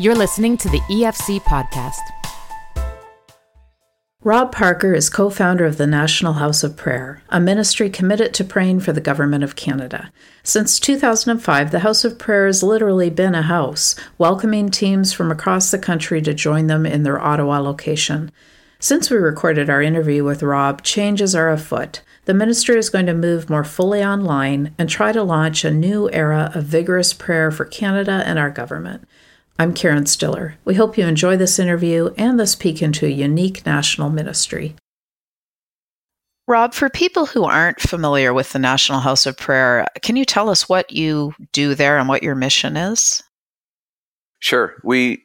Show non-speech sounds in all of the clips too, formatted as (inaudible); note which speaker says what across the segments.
Speaker 1: You're listening to the EFC podcast.
Speaker 2: Rob Parker is co founder of the National House of Prayer, a ministry committed to praying for the Government of Canada. Since 2005, the House of Prayer has literally been a house, welcoming teams from across the country to join them in their Ottawa location. Since we recorded our interview with Rob, changes are afoot. The ministry is going to move more fully online and try to launch a new era of vigorous prayer for Canada and our government. I'm Karen Stiller. We hope you enjoy this interview and this peek into a unique national ministry.
Speaker 3: Rob, for people who aren't familiar with the National House of Prayer, can you tell us what you do there and what your mission is?
Speaker 4: Sure. We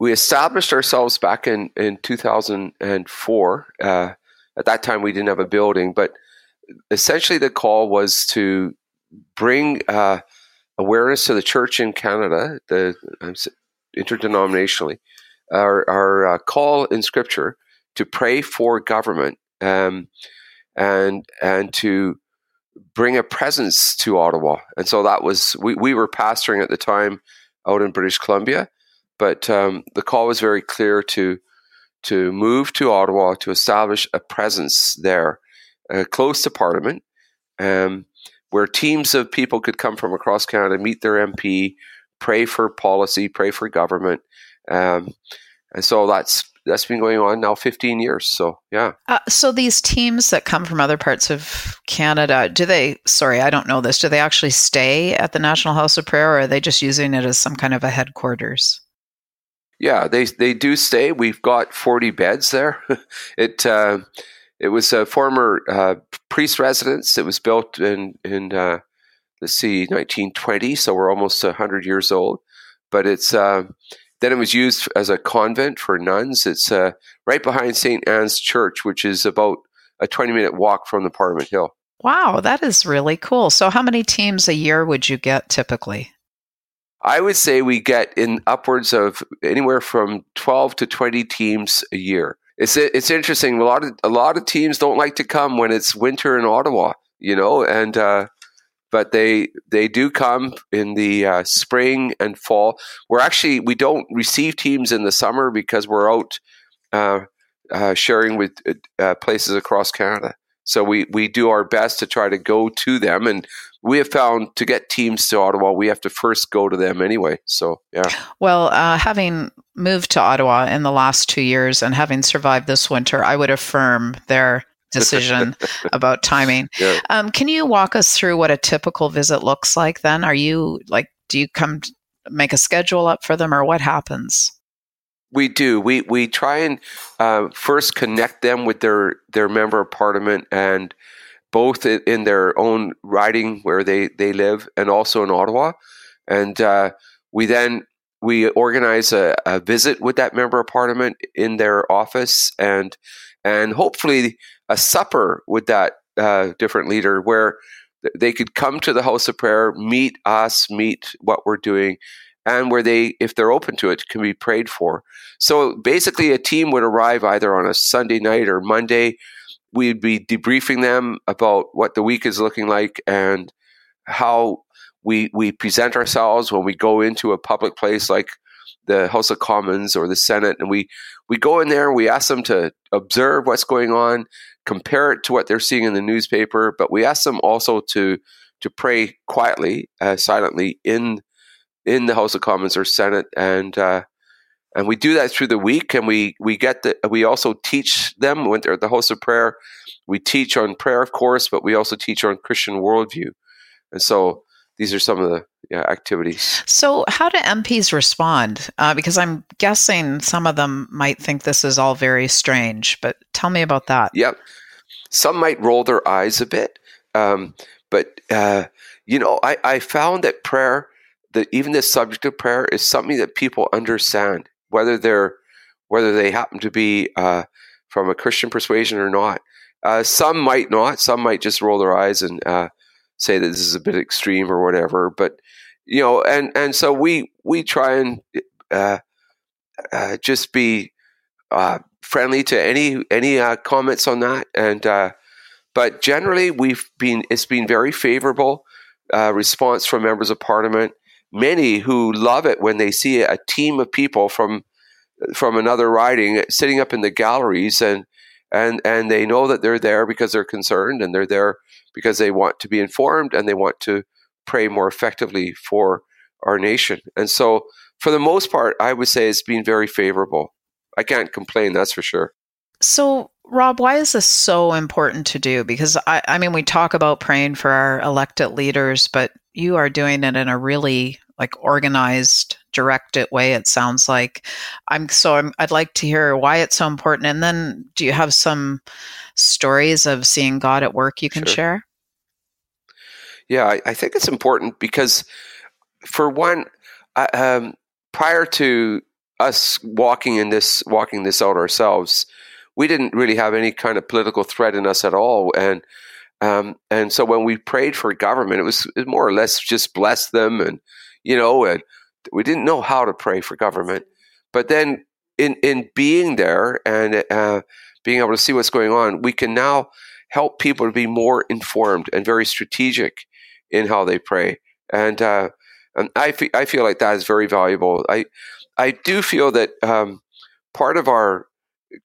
Speaker 4: we established ourselves back in in 2004. Uh, at that time, we didn't have a building, but essentially the call was to bring uh, awareness to the church in Canada, the interdenominationally, our, our uh, call in Scripture to pray for government um, and and to bring a presence to Ottawa. And so that was we, we were pastoring at the time out in British Columbia, but um, the call was very clear to to move to Ottawa to establish a presence there, uh, close to Parliament. Um, where teams of people could come from across Canada, meet their MP, pray for policy, pray for government, um, and so that's that's been going on now 15 years. So yeah.
Speaker 3: Uh, so these teams that come from other parts of Canada, do they? Sorry, I don't know this. Do they actually stay at the National House of Prayer, or are they just using it as some kind of a headquarters?
Speaker 4: Yeah, they they do stay. We've got 40 beds there. (laughs) it. Uh, it was a former uh, priest residence. It was built in in uh, let's see, 1920. So we're almost 100 years old. But it's uh, then it was used as a convent for nuns. It's uh, right behind St. Anne's Church, which is about a 20 minute walk from the Parliament Hill.
Speaker 3: Wow, that is really cool. So, how many teams a year would you get typically?
Speaker 4: I would say we get in upwards of anywhere from 12 to 20 teams a year it's it's interesting. A lot of a lot of teams don't like to come when it's winter in Ottawa, you know, and uh, but they they do come in the uh, spring and fall. We're actually we don't receive teams in the summer because we're out uh, uh sharing with uh, places across Canada. So we, we do our best to try to go to them. And we have found to get teams to Ottawa, we have to first go to them anyway. So, yeah.
Speaker 3: Well, uh, having moved to Ottawa in the last two years and having survived this winter, I would affirm their (laughs) decision about timing. Yeah. Um, can you walk us through what a typical visit looks like then? Are you like, do you come make a schedule up for them or what happens?
Speaker 4: We do. We we try and uh, first connect them with their their member of parliament and both in their own riding where they they live and also in Ottawa, and uh, we then we organize a, a, visit with that member of parliament in their office and and hopefully a supper with that uh, different leader where they could come to the house of prayer, meet us, meet what we're doing, and where they, if they're open to it, can be prayed for. So basically, a team would arrive either on a Sunday night or Monday. We'd be debriefing them about what the week is looking like and how we we present ourselves when we go into a public place like the House of Commons or the Senate, and we we go in there and we ask them to observe what's going on, compare it to what they're seeing in the newspaper, but we ask them also to to pray quietly, uh, silently in in the House of Commons or Senate, and uh, and we do that through the week, and we we get the we also teach them when they're at the House of Prayer. We teach on prayer, of course, but we also teach on Christian worldview, and so these are some of the yeah, activities.
Speaker 3: So, how do MPs respond? Uh, because I'm guessing some of them might think this is all very strange, but tell me about that.
Speaker 4: Yep, some might roll their eyes a bit, um, but uh, you know, I, I found that prayer that even the subject of prayer is something that people understand, whether they're whether they happen to be uh, from a Christian persuasion or not. Uh, some might not. Some might just roll their eyes and uh, say that this is a bit extreme or whatever. But you know, and and so we we try and uh, uh, just be friendly to any any comments on that. And but generally, we've been it's been very favorable response from members of parliament many who love it when they see a team of people from from another riding sitting up in the galleries and and and they know that they're there because they're concerned and they're there because they want to be informed and they want to pray more effectively for our nation. And so, for the most part, I would say it's been very favorable. I can't complain, that's for sure.
Speaker 3: So, Rob, why is this so important to do? Because I, I mean, we talk about praying for our elected leaders, but you are doing it in a really like organized, directed way. It sounds like. I'm so I'm, I'd like to hear why it's so important, and then do you have some stories of seeing God at work you can sure. share?
Speaker 4: Yeah, I, I, think it's important because, for one, um, prior to us walking in this walking this out ourselves, we didn't really have any kind of political threat in us at all, and um, and so when we prayed for government, it was, it was more or less just bless them, and you know, and we didn't know how to pray for government. But then in in being there and uh, being able to see what's going on, we can now help people to be more informed and very strategic in how they pray. And uh, and I I feel like that is very valuable. I I do feel that um, part of our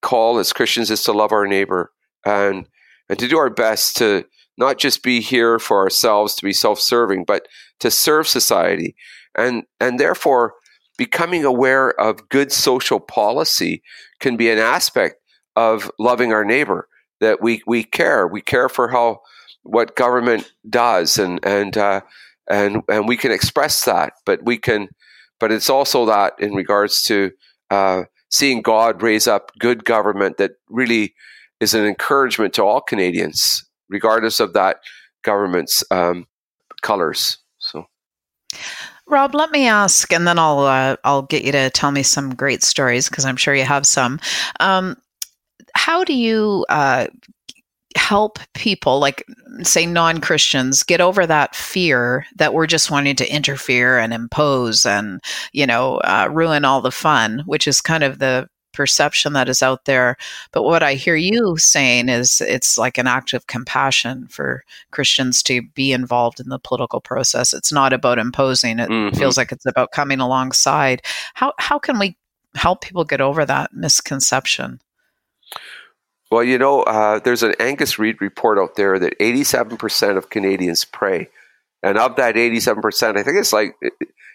Speaker 4: call as Christians is to love our neighbor and and to do our best to not just be here for ourselves to be self-serving, but to serve society, and and therefore becoming aware of good social policy can be an aspect of loving our neighbor. That we we care, we care for how what government does, and and uh, and and we can express that, but we can, but it's also that in regards to uh, seeing God raise up good government that really is an encouragement to all Canadians, regardless of that government's um, colors. So.
Speaker 3: Rob, let me ask, and then I'll uh, I'll get you to tell me some great stories because I'm sure you have some. Um, how do you uh, help people, like say non Christians, get over that fear that we're just wanting to interfere and impose and, you know, uh, ruin all the fun, which is kind of the perception that is out there. But what I hear you saying is it's like an act of compassion for Christians to be involved in the political process. It's not about imposing, it mm-hmm. feels like it's about coming alongside. How, how can we help people get over that misconception?
Speaker 4: Well, you know, uh, there's an Angus Reid report out there that 87% of Canadians pray. And of that 87%, I think it's like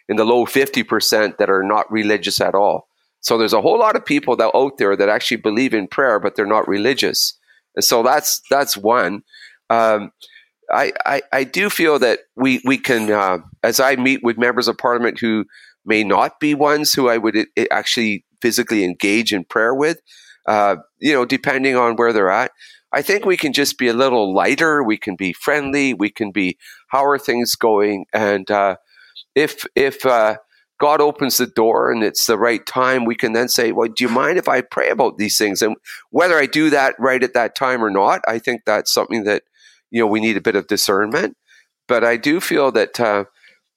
Speaker 4: in the low 50% that are not religious at all. So there's a whole lot of people that out there that actually believe in prayer, but they're not religious. And so that's that's one. Um, I, I, I do feel that we we can uh, as I meet with members of parliament who may not be ones who I would uh, actually physically engage in prayer with, uh, you know, depending on where they're at. I think we can just be a little lighter. We can be friendly. We can be, how are things going? And uh, if if uh, God opens the door and it's the right time, we can then say, Well, do you mind if I pray about these things? And whether I do that right at that time or not, I think that's something that, you know, we need a bit of discernment. But I do feel that, uh,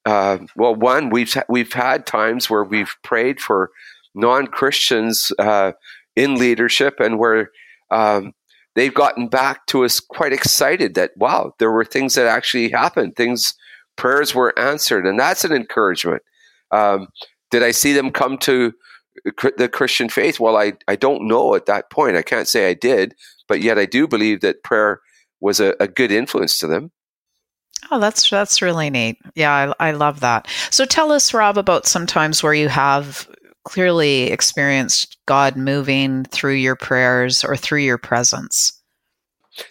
Speaker 4: uh, well, one, we've, we've had times where we've prayed for non Christians uh, in leadership and where um, they've gotten back to us quite excited that wow there were things that actually happened things prayers were answered and that's an encouragement um, did i see them come to the christian faith well I, I don't know at that point i can't say i did but yet i do believe that prayer was a, a good influence to them
Speaker 3: Oh, that's that's really neat. Yeah, I, I love that. So tell us, Rob, about some times where you have clearly experienced God moving through your prayers or through your presence?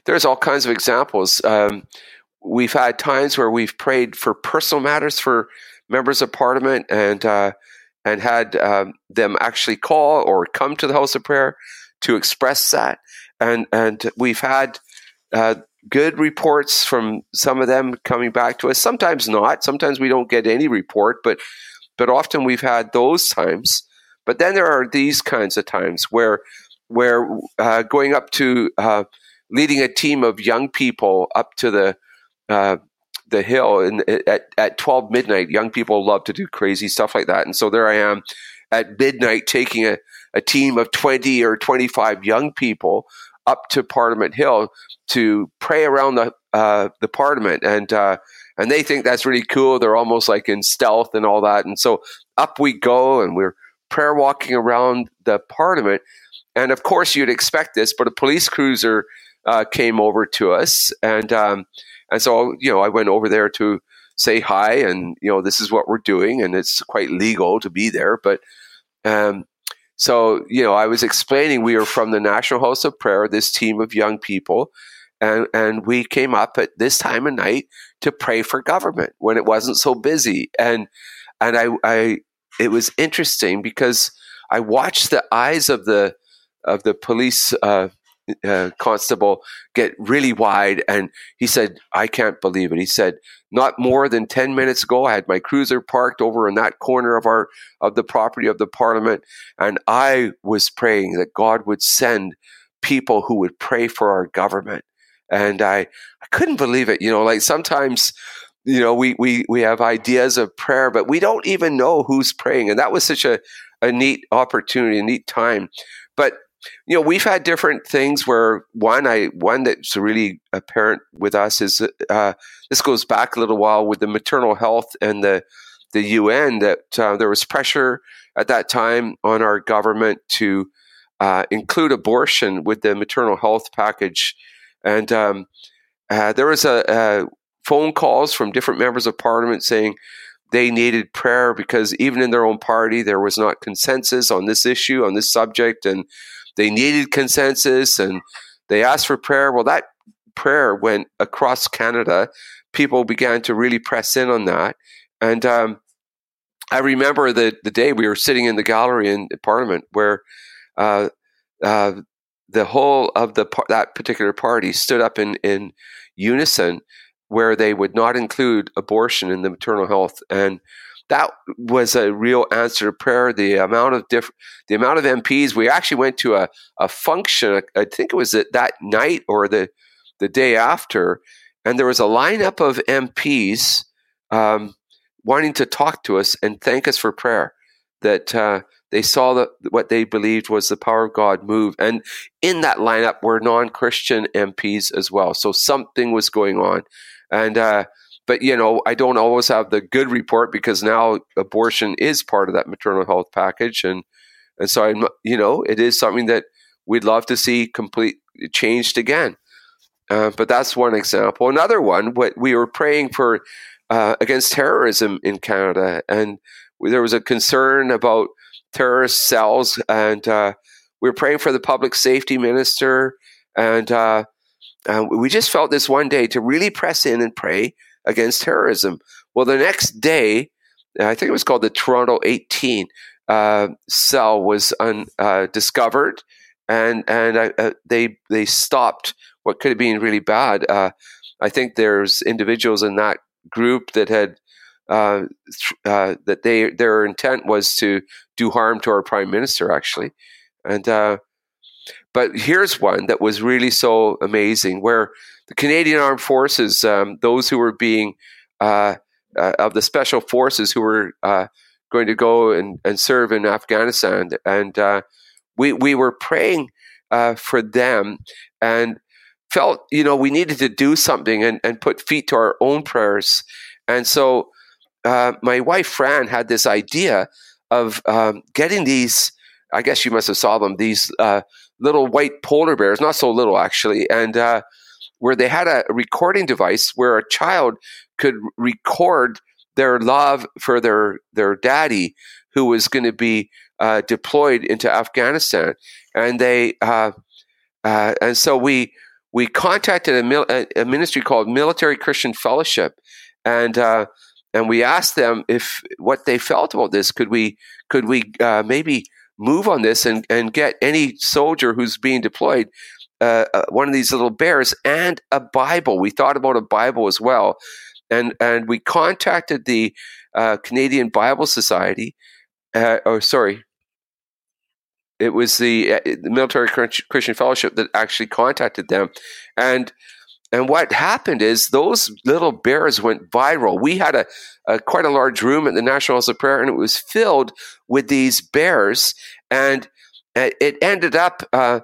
Speaker 4: There's all kinds of examples. Um, we've had times where we've prayed for personal matters for members of parliament and uh, and had um, them actually call or come to the house of prayer to express that. And and we've had uh, good reports from some of them coming back to us. Sometimes not. Sometimes we don't get any report, but but often we've had those times. But then there are these kinds of times where where uh, going up to uh, leading a team of young people up to the uh, the hill and at, at 12 midnight young people love to do crazy stuff like that and so there i am at midnight taking a, a team of 20 or 25 young people up to parliament hill to pray around the uh, the parliament and uh, and they think that's really cool. They're almost like in stealth and all that. And so up we go, and we're prayer walking around the Parliament. And of course, you'd expect this, but a police cruiser uh, came over to us, and um, and so you know, I went over there to say hi, and you know, this is what we're doing, and it's quite legal to be there, but. Um, so, you know, I was explaining we were from the National House of Prayer, this team of young people, and, and we came up at this time of night to pray for government when it wasn't so busy. And and I, I it was interesting because I watched the eyes of the of the police uh, uh, constable get really wide, and he said, "I can't believe it." He said, "Not more than ten minutes ago, I had my cruiser parked over in that corner of our of the property of the Parliament, and I was praying that God would send people who would pray for our government." And I, I couldn't believe it. You know, like sometimes you know we, we we have ideas of prayer but we don't even know who's praying and that was such a, a neat opportunity a neat time but you know we've had different things where one i one that's really apparent with us is uh, this goes back a little while with the maternal health and the the un that uh, there was pressure at that time on our government to uh, include abortion with the maternal health package. And um, uh, there was a, a phone calls from different members of parliament saying they needed prayer because even in their own party there was not consensus on this issue on this subject. And they needed consensus and they asked for prayer. Well, that prayer went across Canada. People began to really press in on that. And um, I remember the, the day we were sitting in the gallery in Parliament where uh, uh, the whole of the that particular party stood up in, in unison where they would not include abortion in the maternal health. And that was a real answer to prayer. The amount of diff- the amount of MPs. We actually went to a, a function. I think it was that night or the the day after, and there was a lineup of MPs um, wanting to talk to us and thank us for prayer. That uh, they saw that what they believed was the power of God move, and in that lineup were non Christian MPs as well. So something was going on, and. Uh, but you know, I don't always have the good report because now abortion is part of that maternal health package, and and so I'm you know it is something that we'd love to see complete changed again. Uh, but that's one example. Another one, what we were praying for uh, against terrorism in Canada, and there was a concern about terrorist cells, and uh, we were praying for the public safety minister, and uh, we just felt this one day to really press in and pray against terrorism. Well, the next day, I think it was called the Toronto 18 uh, cell was un, uh, discovered, and and uh, they they stopped what could have been really bad. Uh, I think there's individuals in that group that had uh, uh, that they their intent was to do harm to our prime minister actually, and but here's one that was really so amazing where the Canadian Armed Forces, um, those who were being uh, uh, of the special forces who were uh, going to go and, and, serve in Afghanistan, and uh, we we were praying uh, for them and felt you know we needed to do something and, and put feet to our own prayers, and so uh, my wife Fran had this idea of um, getting these. I guess you must have saw them. These little white polar bears, not so little actually, and where they had a recording device where a child could record their love for their their daddy who was going to be uh, deployed into Afghanistan, and they uh, uh, and so we we contacted a, mil- a, ministry called Military Christian Fellowship, and uh, and we asked them if what they felt about this. Could we could we uh, maybe move on this and, and get any soldier who's being deployed uh, uh, one of these little bears and a Bible. We thought about a Bible as well, and and we contacted the uh, Canadian Bible Society. Uh, oh, sorry, it was the, uh, the Military Christian Fellowship that actually contacted them, and and what happened is those little bears went viral. We had a, a quite a large room at the National House of Prayer, and it was filled with these bears, and it ended up. Uh,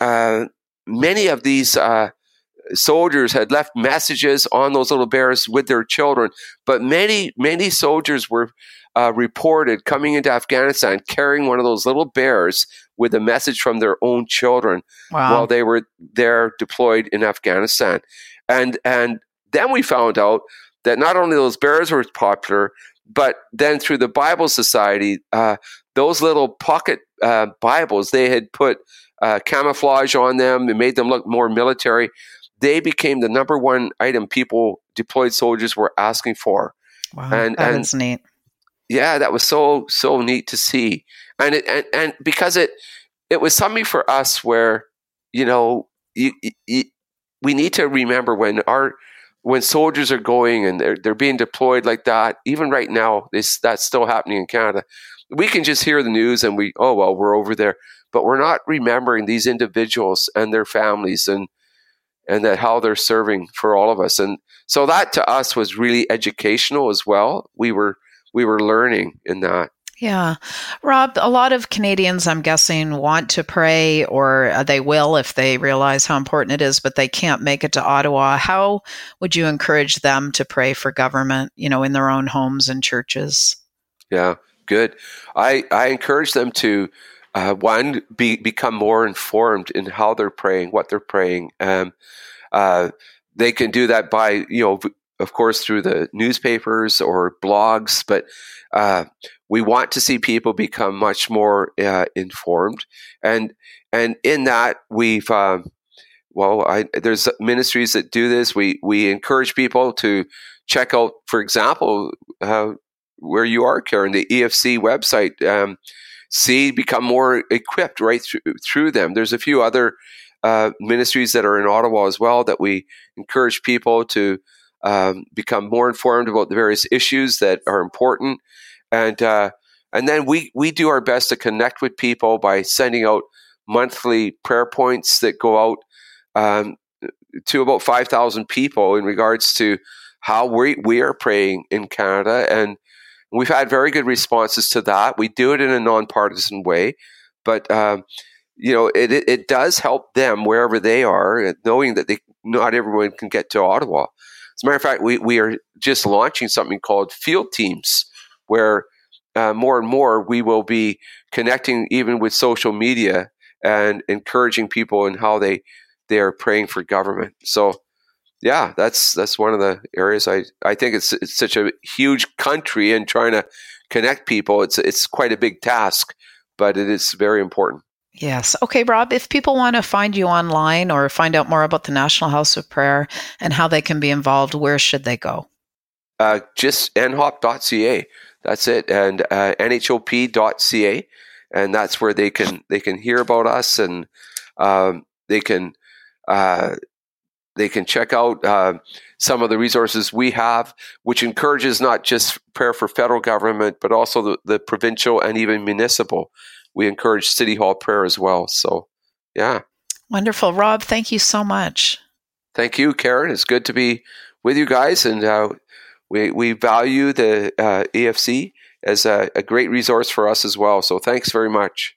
Speaker 4: uh, many of these uh, soldiers had left messages on those little bears with their children, but many, many soldiers were uh, reported coming into Afghanistan carrying one of those little bears with a message from their own children wow. while they were there deployed in Afghanistan. And and then we found out that not only those bears were popular, but then through the Bible Society, uh, those little pocket uh, Bibles, they had put uh, camouflage on them and made them look more military. They became the number one item people deployed soldiers were asking for.
Speaker 3: Wow, and, that's and, neat
Speaker 4: yeah, that was so so neat to see, and it and, and because it it was something for us where you know you, you, we need to remember when our when soldiers are going and they're they're being deployed like that. Even right now, this that's still happening in Canada. We can just hear the news and we oh well we're over there, but we're not remembering these individuals and their families and and that how they're serving for all of us. And so that to us was really educational as well. We were we were learning in that.
Speaker 3: Yeah. Rob, a lot of Canadians, I'm guessing, want to pray or uh, they will if they realize how important it is, but they can't make it to Ottawa. How would you encourage them to pray for government, you know, in their own homes and churches?
Speaker 4: Yeah, good. I, I encourage them to, uh, one, be, become more informed in how they're praying, what they're praying. Um, uh, they can do that by, you know, of course, through the newspapers or blogs, but uh, we want to see people become much more uh, informed, and and in that we've um, well, I, there's ministries that do this. We we encourage people to check out, for example, uh, where you are, Karen, the EFC website. Um, see, become more equipped right through, through them. There's a few other uh, ministries that are in Ottawa as well that we encourage people to um, become more informed about the various issues that are important, and uh, and then we we do our best to connect with people by sending out monthly prayer points that go out um, to about five thousand people in regards to how we we are praying in Canada, and we've had very good responses to that. We do it in a nonpartisan way, but um, you know it, it, it does help them wherever they are, knowing that they not everyone can get to Ottawa. As a matter of fact, we, we are just launching something called field teams, where uh, more and more we will be connecting even with social media and encouraging people in how they they are praying for government. So, yeah, that's that's one of the areas I I think it's it's such a huge country and trying to connect people. It's it's quite a big task, but it is very important.
Speaker 3: Yes. Okay, Rob, if people want to find you online or find out more about the National House of Prayer and how they can be involved, where should they go?
Speaker 4: Uh, just nhop.ca. That's it. And uh, nhop.ca. And that's where they can they can hear about us and um, they can uh, they can check out uh, some of the resources we have, which encourages not just prayer for federal government, but also the, the provincial and even municipal we encourage City Hall prayer as well. So, yeah.
Speaker 3: Wonderful. Rob, thank you so much.
Speaker 4: Thank you, Karen. It's good to be with you guys. And uh, we, we value the uh, EFC as a, a great resource for us as well. So, thanks very much.